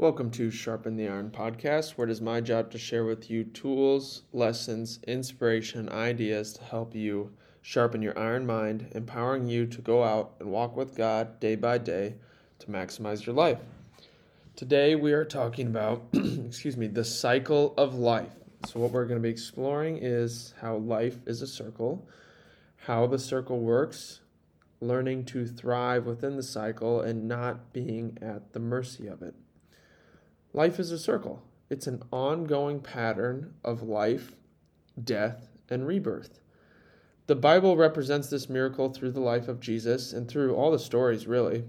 Welcome to Sharpen the Iron podcast, where it is my job to share with you tools, lessons, inspiration, ideas to help you sharpen your iron mind, empowering you to go out and walk with God day by day to maximize your life. Today we are talking about, excuse me, the cycle of life. So what we're going to be exploring is how life is a circle, how the circle works, learning to thrive within the cycle and not being at the mercy of it. Life is a circle, it's an ongoing pattern of life, death, and rebirth. The Bible represents this miracle through the life of Jesus and through all the stories, really.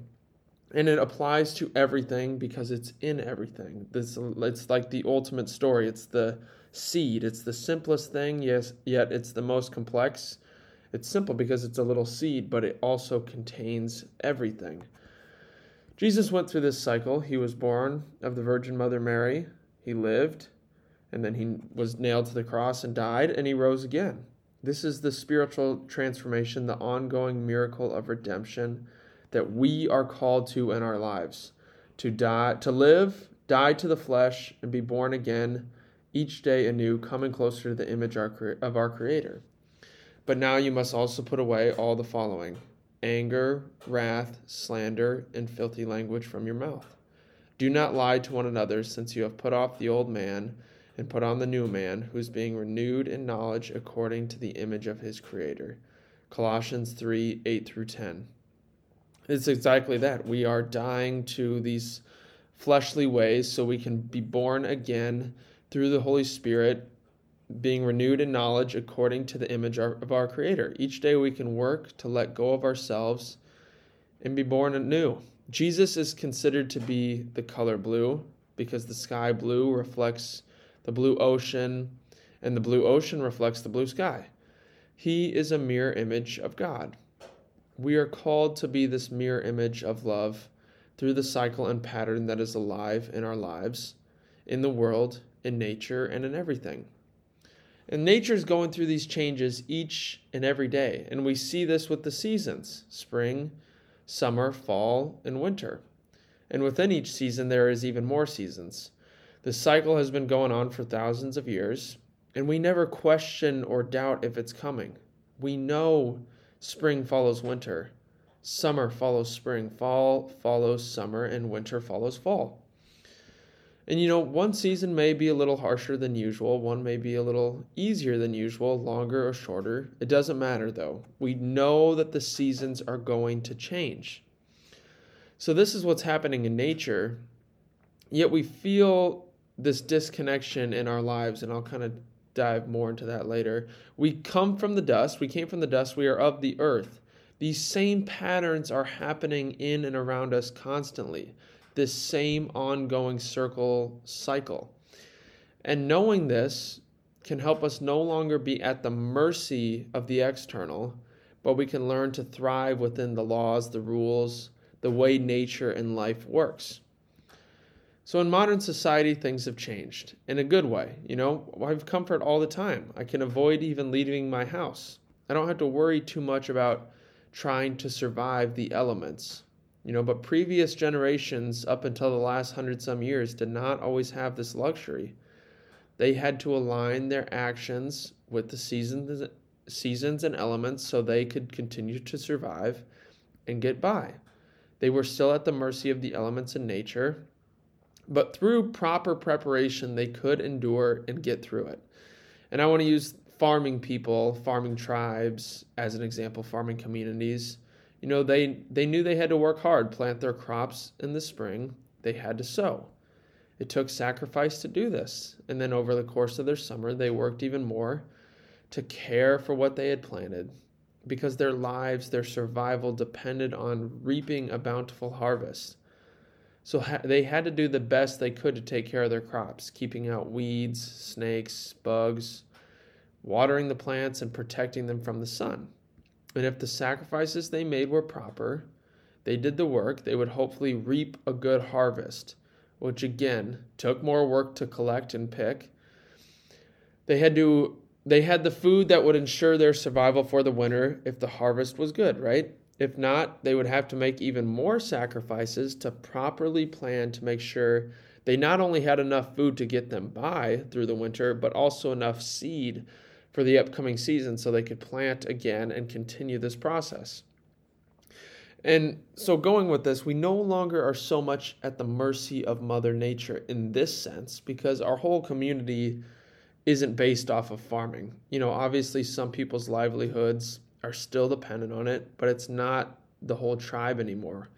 And it applies to everything because it's in everything. This, it's like the ultimate story. It's the seed. It's the simplest thing, yes, yet it's the most complex. It's simple because it's a little seed, but it also contains everything. Jesus went through this cycle. He was born of the Virgin Mother Mary, he lived, and then he was nailed to the cross and died, and he rose again. This is the spiritual transformation, the ongoing miracle of redemption that we are called to in our lives. To die, to live, die to the flesh, and be born again each day anew, coming closer to the image of our Creator. But now you must also put away all the following anger, wrath, slander, and filthy language from your mouth. Do not lie to one another, since you have put off the old man and put on the new man, who is being renewed in knowledge according to the image of his Creator. Colossians 3 8 through 10. It's exactly that. We are dying to these fleshly ways so we can be born again through the Holy Spirit being renewed in knowledge according to the image of our Creator. Each day we can work to let go of ourselves and be born anew. Jesus is considered to be the color blue because the sky blue reflects the blue ocean, and the blue ocean reflects the blue sky. He is a mirror image of God. We are called to be this mirror image of love through the cycle and pattern that is alive in our lives, in the world, in nature, and in everything. And nature is going through these changes each and every day. And we see this with the seasons spring, summer, fall, and winter. And within each season, there is even more seasons. The cycle has been going on for thousands of years, and we never question or doubt if it's coming. We know spring follows winter, summer follows spring, fall follows summer, and winter follows fall. And you know, one season may be a little harsher than usual, one may be a little easier than usual, longer or shorter. It doesn't matter though. We know that the seasons are going to change. So, this is what's happening in nature, yet we feel this disconnection in our lives, and I'll kind of dive more into that later. We come from the dust, we came from the dust, we are of the earth. These same patterns are happening in and around us constantly this same ongoing circle cycle. And knowing this can help us no longer be at the mercy of the external, but we can learn to thrive within the laws, the rules, the way nature and life works. So in modern society, things have changed in a good way. You know, I have comfort all the time. I can avoid even leaving my house. I don't have to worry too much about trying to survive the elements. You know, but previous generations, up until the last hundred some years, did not always have this luxury. They had to align their actions with the seasons, seasons and elements so they could continue to survive and get by. They were still at the mercy of the elements in nature, but through proper preparation, they could endure and get through it. And I want to use farming people, farming tribes as an example, farming communities you know, they, they knew they had to work hard, plant their crops in the spring, they had to sow. It took sacrifice to do this. And then over the course of their summer, they worked even more to care for what they had planted because their lives, their survival depended on reaping a bountiful harvest. So ha- they had to do the best they could to take care of their crops, keeping out weeds, snakes, bugs, watering the plants, and protecting them from the sun. And if the sacrifices they made were proper, they did the work, they would hopefully reap a good harvest, which again took more work to collect and pick. They had to they had the food that would ensure their survival for the winter if the harvest was good, right? If not, they would have to make even more sacrifices to properly plan to make sure They not only had enough food to get them by through the winter, but also enough seed for the upcoming season so they could plant again and continue this process. And so, going with this, we no longer are so much at the mercy of Mother Nature in this sense because our whole community isn't based off of farming. You know, obviously, some people's livelihoods are still dependent on it, but it's not the whole tribe anymore.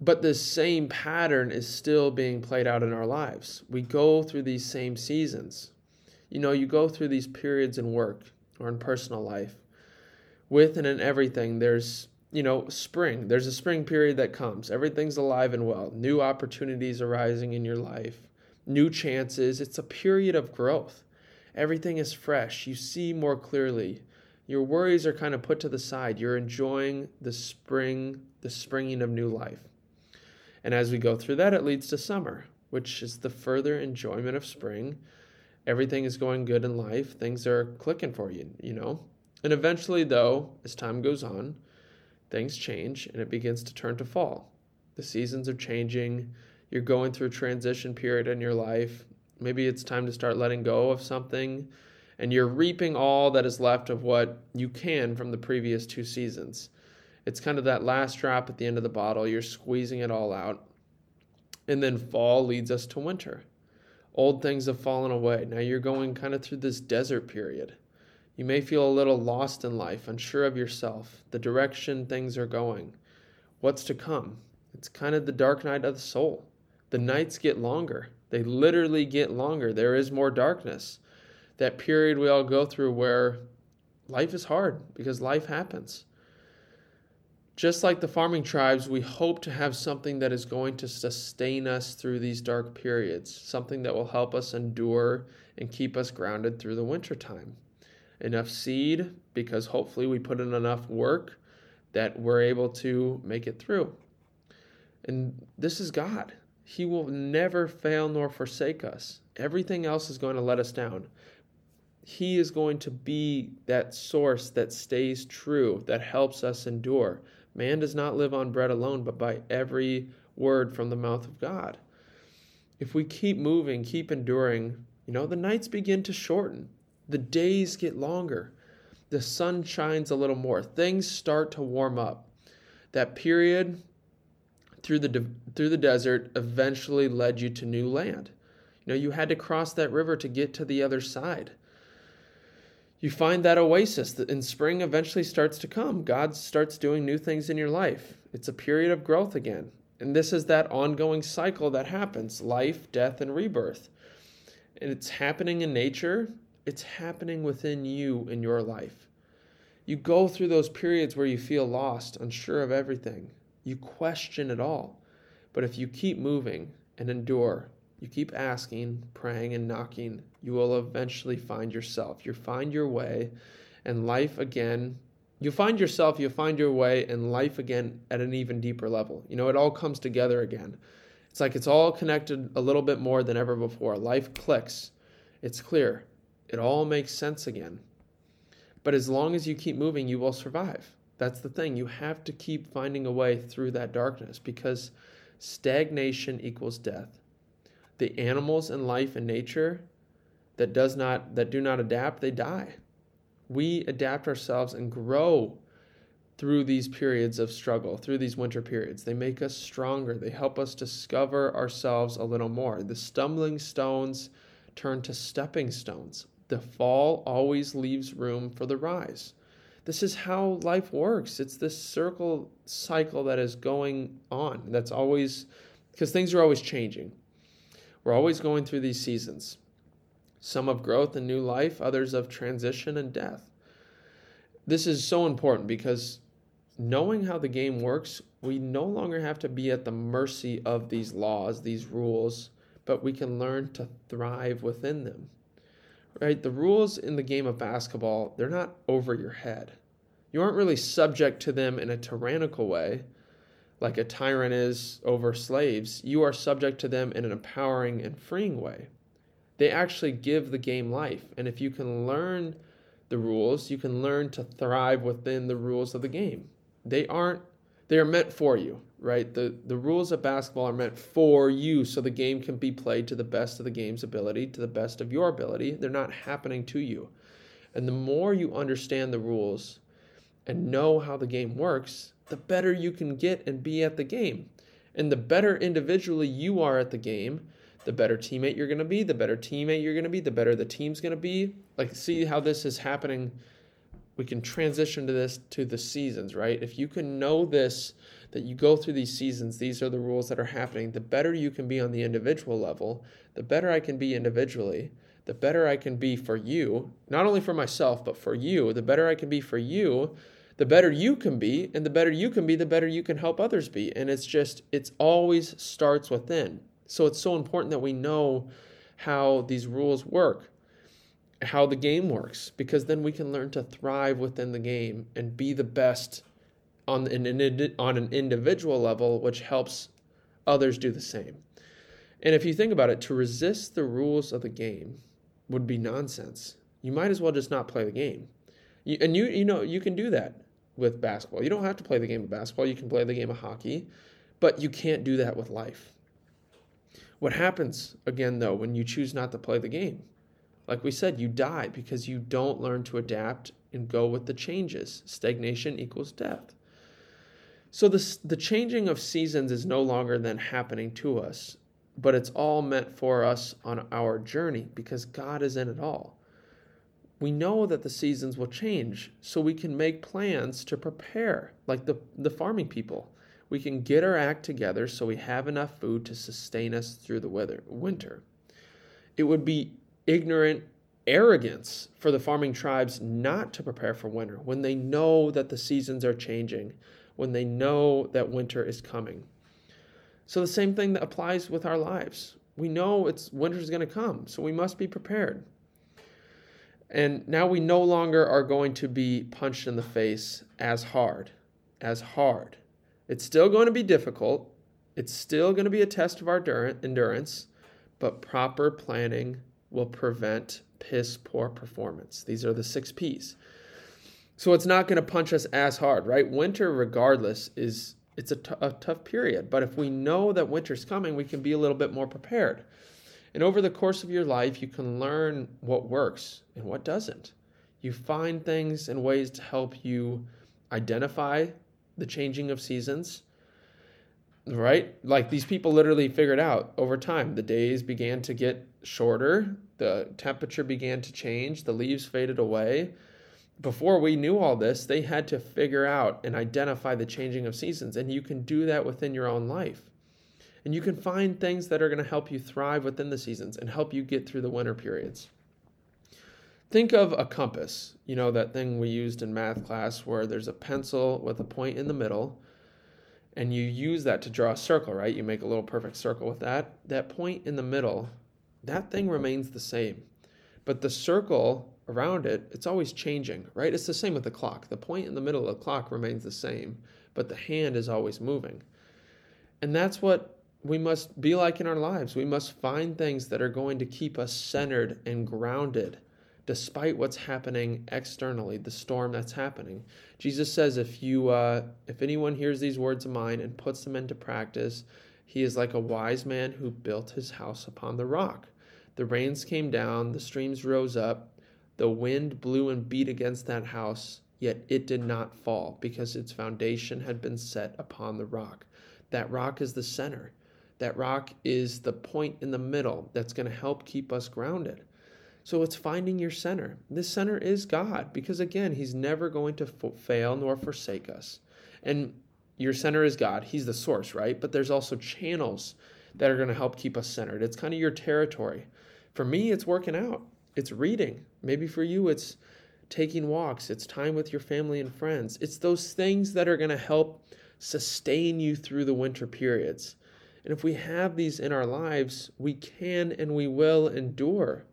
But this same pattern is still being played out in our lives. We go through these same seasons. You know, you go through these periods in work or in personal life. With and in everything, there's, you know, spring. There's a spring period that comes. Everything's alive and well. New opportunities arising in your life, new chances. It's a period of growth. Everything is fresh. You see more clearly. Your worries are kind of put to the side. You're enjoying the spring, the springing of new life. And as we go through that, it leads to summer, which is the further enjoyment of spring. Everything is going good in life, things are clicking for you, you know? And eventually, though, as time goes on, things change and it begins to turn to fall. The seasons are changing. You're going through a transition period in your life. Maybe it's time to start letting go of something and you're reaping all that is left of what you can from the previous two seasons. It's kind of that last drop at the end of the bottle. You're squeezing it all out. And then fall leads us to winter. Old things have fallen away. Now you're going kind of through this desert period. You may feel a little lost in life, unsure of yourself, the direction things are going, what's to come. It's kind of the dark night of the soul. The nights get longer, they literally get longer. There is more darkness that period we all go through where life is hard because life happens. Just like the farming tribes, we hope to have something that is going to sustain us through these dark periods, something that will help us endure and keep us grounded through the wintertime. Enough seed, because hopefully we put in enough work that we're able to make it through. And this is God. He will never fail nor forsake us. Everything else is going to let us down. He is going to be that source that stays true, that helps us endure. Man does not live on bread alone, but by every word from the mouth of God. If we keep moving, keep enduring, you know, the nights begin to shorten, the days get longer, the sun shines a little more, things start to warm up. That period through the through the desert eventually led you to new land. You know, you had to cross that river to get to the other side you find that oasis that in spring eventually starts to come. God starts doing new things in your life. It's a period of growth again. And this is that ongoing cycle that happens life, death, and rebirth. And it's happening in nature, it's happening within you in your life. You go through those periods where you feel lost, unsure of everything. You question it all. But if you keep moving and endure, you keep asking, praying, and knocking, you will eventually find yourself. You find your way, and life again. You find yourself, you find your way, and life again at an even deeper level. You know, it all comes together again. It's like it's all connected a little bit more than ever before. Life clicks, it's clear, it all makes sense again. But as long as you keep moving, you will survive. That's the thing. You have to keep finding a way through that darkness because stagnation equals death the animals in life and nature that does not that do not adapt they die. We adapt ourselves and grow through these periods of struggle through these winter periods. They make us stronger. They help us discover ourselves a little more. The stumbling stones turn to stepping stones. The fall always leaves room for the rise. This is how life works. It's this circle cycle that is going on. That's always because things are always changing we're always going through these seasons some of growth and new life, others of transition and death. This is so important because knowing how the game works, we no longer have to be at the mercy of these laws, these rules, but we can learn to thrive within them. Right? The rules in the game of basketball, they're not over your head. You aren't really subject to them in a tyrannical way, like a tyrant is over slaves, you are subject to them in an empowering and freeing way. They actually give the game life. And if you can learn the rules, you can learn to thrive within the rules of the game. They aren't they are meant for you, right? The the rules of basketball are meant for you so the game can be played to the best of the game's ability, to the best of your ability. They're not happening to you. And the more you understand the rules and know how the game works, the better you can get and be at the game. And the better individually you are at the game, the better teammate you're going to be, the better teammate you're going to be, the better the team's going to be. Like, see how this is happening. We can transition to this to the seasons, right? If you can know this, that you go through these seasons, these are the rules that are happening, the better you can be on the individual level, the better I can be individually, the better I can be for you, not only for myself, but for you, the better I can be for you, the better you can be, and the better you can be, the better you can help others be. And it's just, it's always starts within. So it's so important that we know how these rules work, how the game works, because then we can learn to thrive within the game and be the best on an, on an individual level, which helps others do the same. And if you think about it, to resist the rules of the game would be nonsense. You might as well just not play the game. You, and you you know you can do that with basketball. You don't have to play the game of basketball. You can play the game of hockey, but you can't do that with life. What happens again though when you choose not to play the game? Like we said, you die because you don't learn to adapt and go with the changes. Stagnation equals death. So this, the changing of seasons is no longer then happening to us, but it's all meant for us on our journey because God is in it all. We know that the seasons will change, so we can make plans to prepare, like the, the farming people. We can get our act together so we have enough food to sustain us through the weather, winter. It would be ignorant arrogance for the farming tribes not to prepare for winter when they know that the seasons are changing when they know that winter is coming. So the same thing that applies with our lives. We know it's winter is going to come, so we must be prepared. And now we no longer are going to be punched in the face as hard, as hard. It's still going to be difficult. It's still going to be a test of our endurance, but proper planning will prevent piss poor performance. These are the six P's. So it's not going to punch us as hard, right? Winter, regardless, is it's a, t- a tough period. But if we know that winter's coming, we can be a little bit more prepared. And over the course of your life, you can learn what works and what doesn't. You find things and ways to help you identify the changing of seasons, right? Like these people literally figured out over time. The days began to get shorter, the temperature began to change, the leaves faded away before we knew all this, they had to figure out and identify the changing of seasons. And you can do that within your own life. And you can find things that are going to help you thrive within the seasons and help you get through the winter periods. Think of a compass, you know, that thing we used in math class where there's a pencil with a point in the middle, and you use that to draw a circle, right? You make a little perfect circle with that. That point in the middle, that thing remains the same. But the circle around it, it's always changing, right? It's the same with the clock. The point in the middle of the clock remains the same, but the hand is always moving. And that's what we must be like in our lives. We must find things that are going to keep us centered and grounded despite what's happening externally, the storm that's happening. Jesus says, if you, uh, if anyone hears these words of mine and puts them into practice, he is like a wise man who built his house upon the rock. The rains came down, the streams rose up, the wind blew and beat against that house, yet it did not fall because its foundation had been set upon the rock. That rock is the center. That rock is the point in the middle that's going to help keep us grounded. So it's finding your center. This center is God because, again, He's never going to fail nor forsake us. And your center is God. He's the source, right? But there's also channels that are going to help keep us centered. It's kind of your territory. For me, it's working out it's reading. Maybe for you, it's taking walks, it's time with your family and friends. It's those things that are going to help sustain you through the winter periods. And if we have these in our lives, we can and we will endure.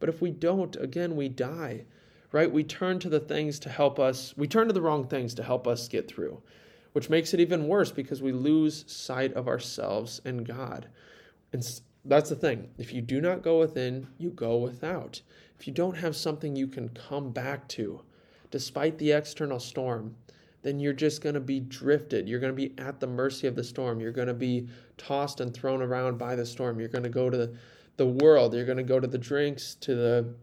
But if we don't, again, we die, right? We turn to the things to help us, we turn to the wrong things to help us get through, which makes it even worse because we lose sight of ourselves and God. And that's the thing. If you do not go within, you go without. If you don't have something you can come back to, despite the external storm, then you're just going to be drifted. You're going to be at the mercy of the storm. You're going to be tossed and thrown around by the storm. You're going to go to the, world. You're going to go to the drinks, to the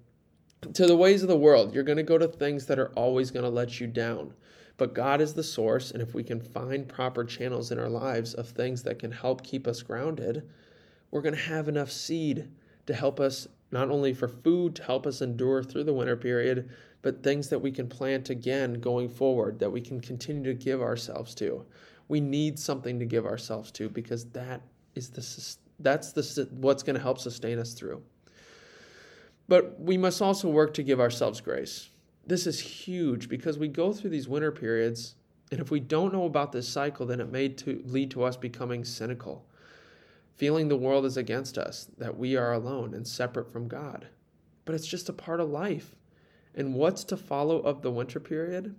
to the ways of the world. You're going to go to things that are always going to let you down. But God is the source, and if we can find proper channels in our lives of things that can help keep us grounded, we're going to have enough seed to help us not only for food to help us endure through the winter period, but things that we can plant again going forward that we can continue to give ourselves to. We need something to give ourselves to because that is the that's the what's going to help sustain us through. But we must also work to give ourselves grace. This is huge because we go through these winter periods and if we don't know about this cycle then it may to lead to us becoming cynical feeling the world is against us, that we are alone and separate from God. But it's just a part of life. And what's to follow of the winter period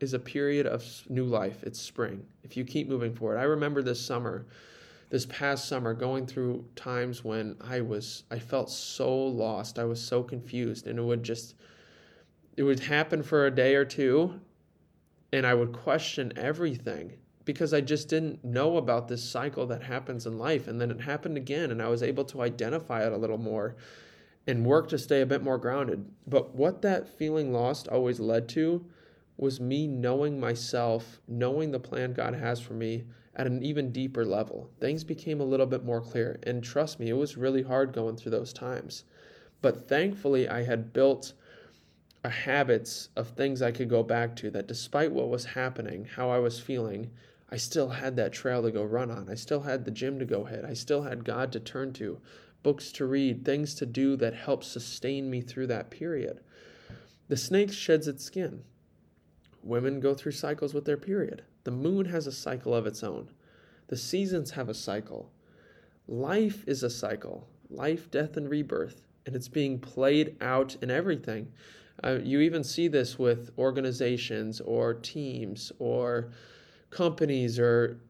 is a period of new life. It's spring. If you keep moving forward. I remember this summer, this past summer, going through times when I was, I felt so lost. I was so confused. And it would just, it would happen for a day or two. And I would question everything because I just didn't know about this cycle that happens in life. And then it happened again, and I was able to identify it a little more and work to stay a bit more grounded. But what that feeling lost always led to was me knowing myself, knowing the plan God has for me at an even deeper level. Things became a little bit more clear. And trust me, it was really hard going through those times. But thankfully, I had built a habits of things I could go back to that despite what was happening, how I was feeling, I still had that trail to go run on. I still had the gym to go hit. I still had God to turn to, books to read, things to do that help sustain me through that period. The snake sheds its skin. Women go through cycles with their period. The moon has a cycle of its own. The seasons have a cycle. Life is a cycle life, death, and rebirth. And it's being played out in everything. Uh, you even see this with organizations or teams or companies or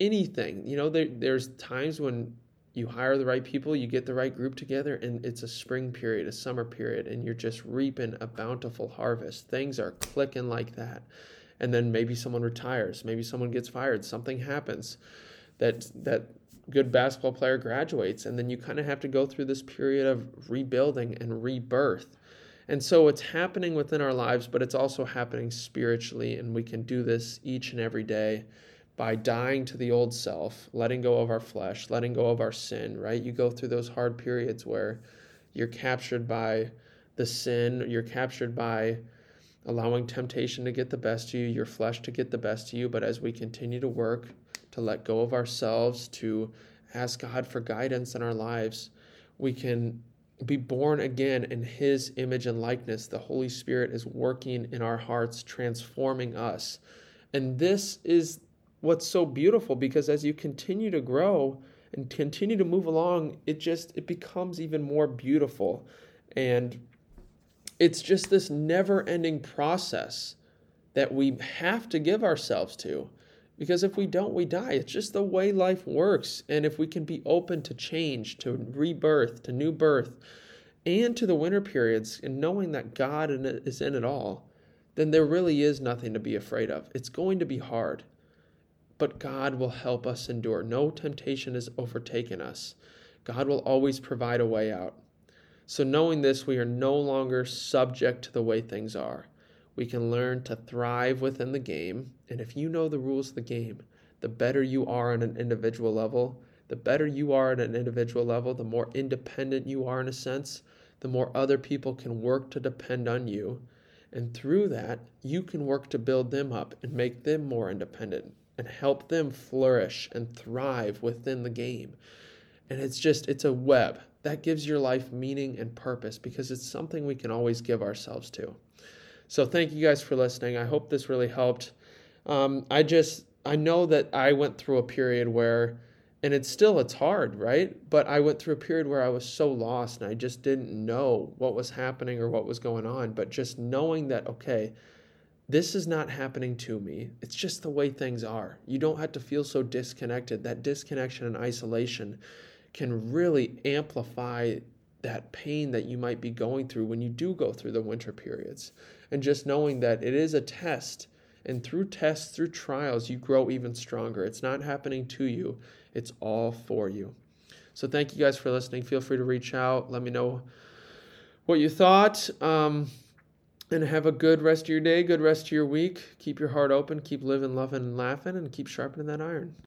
anything. You know, there, there's times when you hire the right people, you get the right group together, and it's a spring period, a summer period, and you're just reaping a bountiful harvest. Things are clicking like that. And then maybe someone retires, maybe someone gets fired, something happens that that good basketball player graduates, and then you kind of have to go through this period of rebuilding and rebirth. And so it's happening within our lives, but it's also happening spiritually. And we can do this each and every day by dying to the old self, letting go of our flesh, letting go of our sin, right? You go through those hard periods where you're captured by the sin, you're captured by allowing temptation to get the best of you, your flesh to get the best of you. But as we continue to work, to let go of ourselves, to ask God for guidance in our lives, we can be born again in His image and likeness. The Holy Spirit is working in our hearts, transforming us. And this is what's so beautiful because as you continue to grow and continue to move along, it just it becomes even more beautiful. And it's just this never-ending process that we have to give ourselves to. Because if we don't, we die. It's just the way life works. And if we can be open to change, to rebirth, to new birth, and to the winter periods, and knowing that God is in it all, then there really is nothing to be afraid of. It's going to be hard, but God will help us endure. No temptation has overtaken us. God will always provide a way out. So, knowing this, we are no longer subject to the way things are. We can learn to thrive within the game. And if you know the rules of the game, the better you are on an individual level, the better you are at an individual level, the more independent you are in a sense, the more other people can work to depend on you. And through that, you can work to build them up and make them more independent and help them flourish and thrive within the game. And it's just, it's a web that gives your life meaning and purpose because it's something we can always give ourselves to. So thank you guys for listening. I hope this really helped. Um, I just I know that I went through a period where, and it's still it's hard, right? But I went through a period where I was so lost and I just didn't know what was happening or what was going on. But just knowing that okay, this is not happening to me. It's just the way things are. You don't have to feel so disconnected. That disconnection and isolation can really amplify that pain that you might be going through when you do go through the winter periods. And just knowing that it is a test And through tests, through trials, you grow even stronger. It's not happening to you, it's all for you. So thank you guys for listening. Feel free to reach out. Let me know what you thought. Um, and have a good rest of your day, good rest of your week. Keep your heart open, keep living, loving, and laughing, and keep sharpening that iron.